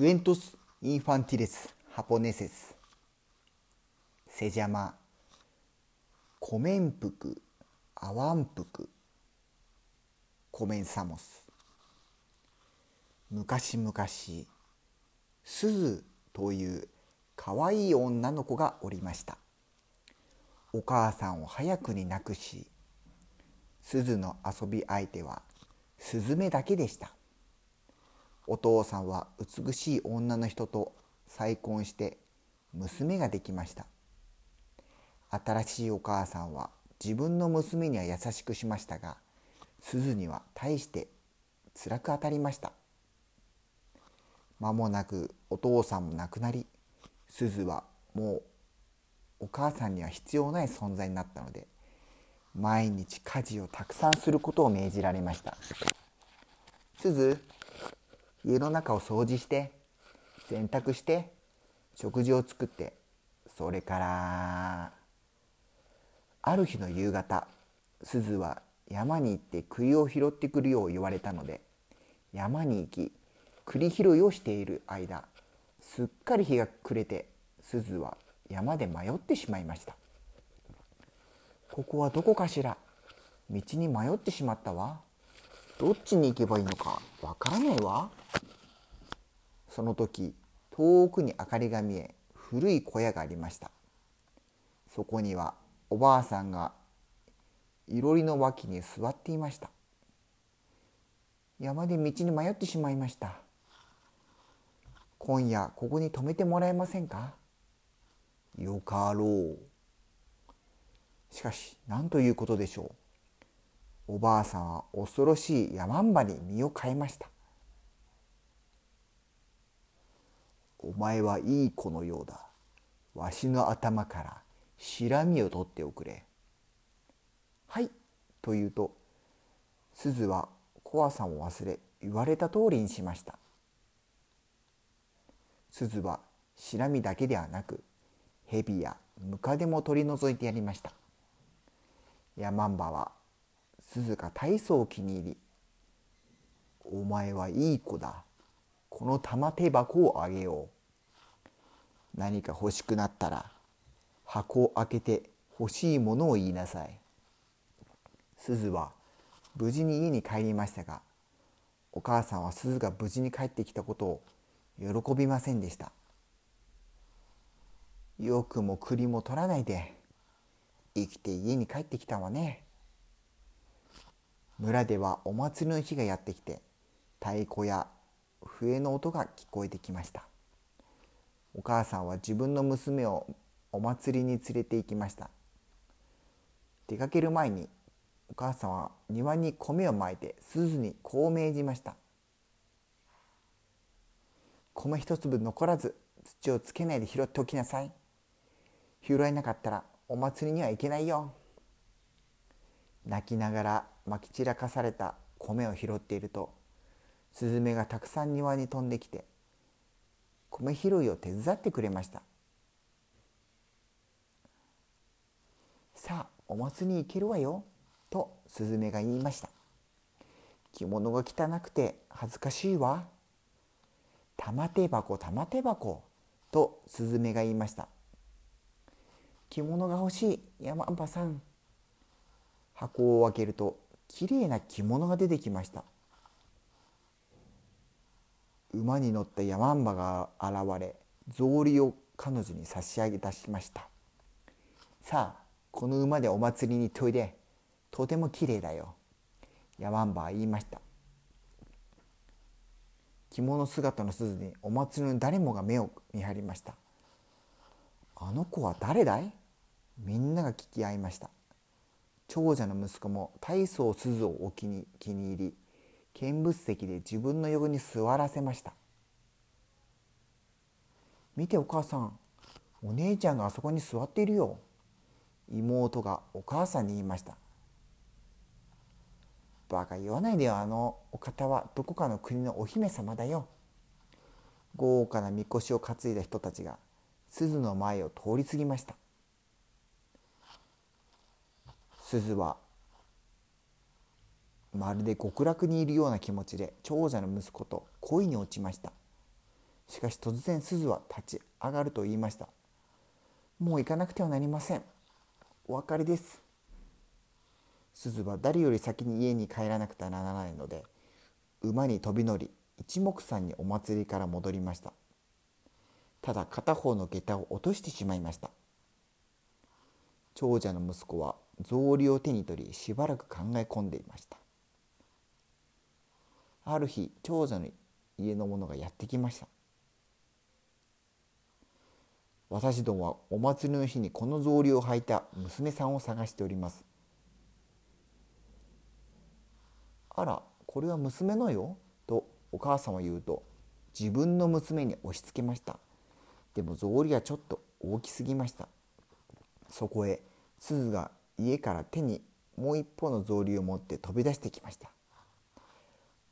クエントス・インファンティレス・ハポネセスセジャマコメンプクアワンプクコメンサモス昔々スズというかわいい女の子がおりましたお母さんを早くに亡くしすずの遊び相手はスズメだけでしたお父さんは美しい女の人と再婚して娘ができました。新しいお母さんは自分の娘には優しくしましたが鈴には大して辛く当たりました。間もなくお父さんも亡くなり鈴はもうお母さんには必要ない存在になったので毎日家事をたくさんすることを命じられました。鈴家の中を掃除して洗濯して食事を作ってそれからある日の夕方すずは山に行って栗を拾ってくるよう言われたので山に行き栗拾いをしている間すっかり日が暮れてすずは山で迷ってしまいました。ここはどこかしら？道に迷ってしまったわ。どっちに行けばいいのかわからないわ。その時遠くに明かりが見え古い小屋がありました。そこにはおばあさんがいろりの脇に座っていました。山で道に迷ってしまいました。今夜ここに泊めてもらえませんか？よかろう。しかし何ということでしょう。おばあさんは恐ろしい山んばに身を変えましたお前はいい子のようだ。わしの頭からしらみを取っておくれ。はい、と言うと、鈴は怖さも忘れ、言われた通りにしました。鈴はしらみだけではなく、蛇やムカデも取り除いてやりました。ヤマンバは鈴が大層気に入り、お前はいい子だ。この玉手箱をあげよう。何か欲しくなったら箱を開けて欲しいものを言いなさい。すずは無事に家に帰りましたがお母さんはすずが無事に帰ってきたことを喜びませんでした。よくも栗も取らないで生きて家に帰ってきたわね。村ではお祭りの日がやってきて太鼓や笛の音が聞こえてきました。お母さんは自分の娘をお祭りに連れて行きました。出かける前にお母さんは庭に米をまいて鈴にこう命じました。米一粒残らず土をつけないで拾っておきなさい。拾えなかったらお祭りには行けないよ。泣きながらまき散らかされた米を拾っているとスズメがたくさん庭に飛んできて米拾いを手伝ってくれました。さあお祭りに行けるわよとスズメが言いました。着物が汚くて恥ずかしいわ。玉手箱玉手箱とスズメが言いました。着物が欲しい山んさん。箱を開けるときれいな着物が出てきました。馬に乗ったヤマンバが現れ草履を彼女に差し上げ出しました。さあこの馬でお祭りに行っておいでとてもきれいだよ。ヤマンバは言いました。着物姿の鈴にお祭りの誰もが目を見張りました。あの子は誰だい？みんなが聞き合いました。長者の息子も大層鈴をお気に気に入り見物席で自分の横に座らせました。見てお母さんお姉ちゃんがあそこに座っているよ。妹がお母さんに言いました。バカ言わないでよあのお方はどこかの国のお姫様だよ。豪華なみこしを担いだ人たちが鈴の前を通り過ぎました。鈴はまるで極楽にいるような気持ちで長者の息子と恋に落ちました。しかし突然鈴は立ち上がると言いました。もう行かなくてはなりません。お別れです。鈴は誰より先に家に帰らなくてはならないので馬に飛び乗り一目散にお祭りから戻りました。ただ片方の下駄を落としてしまいました。長者の息子は草履を手に取りしばらく考え込んでいました。ある日長者の家の者がやってきました。私どもはお祭りの日にこの草履を履いた娘さんを探しております。あらこれは娘のよ？とお母さんは言うと自分の娘に押し付けました。でも草履はちょっと大きすぎました。そこへ鈴が家から手にもう一方の草履を持って飛び出してきました。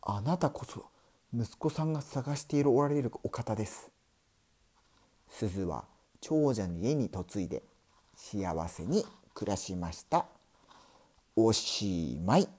あなたこそ息子さんが探しているおられるお方です。鈴は長者の家に嫁いで幸せに暮らしました。おしまい。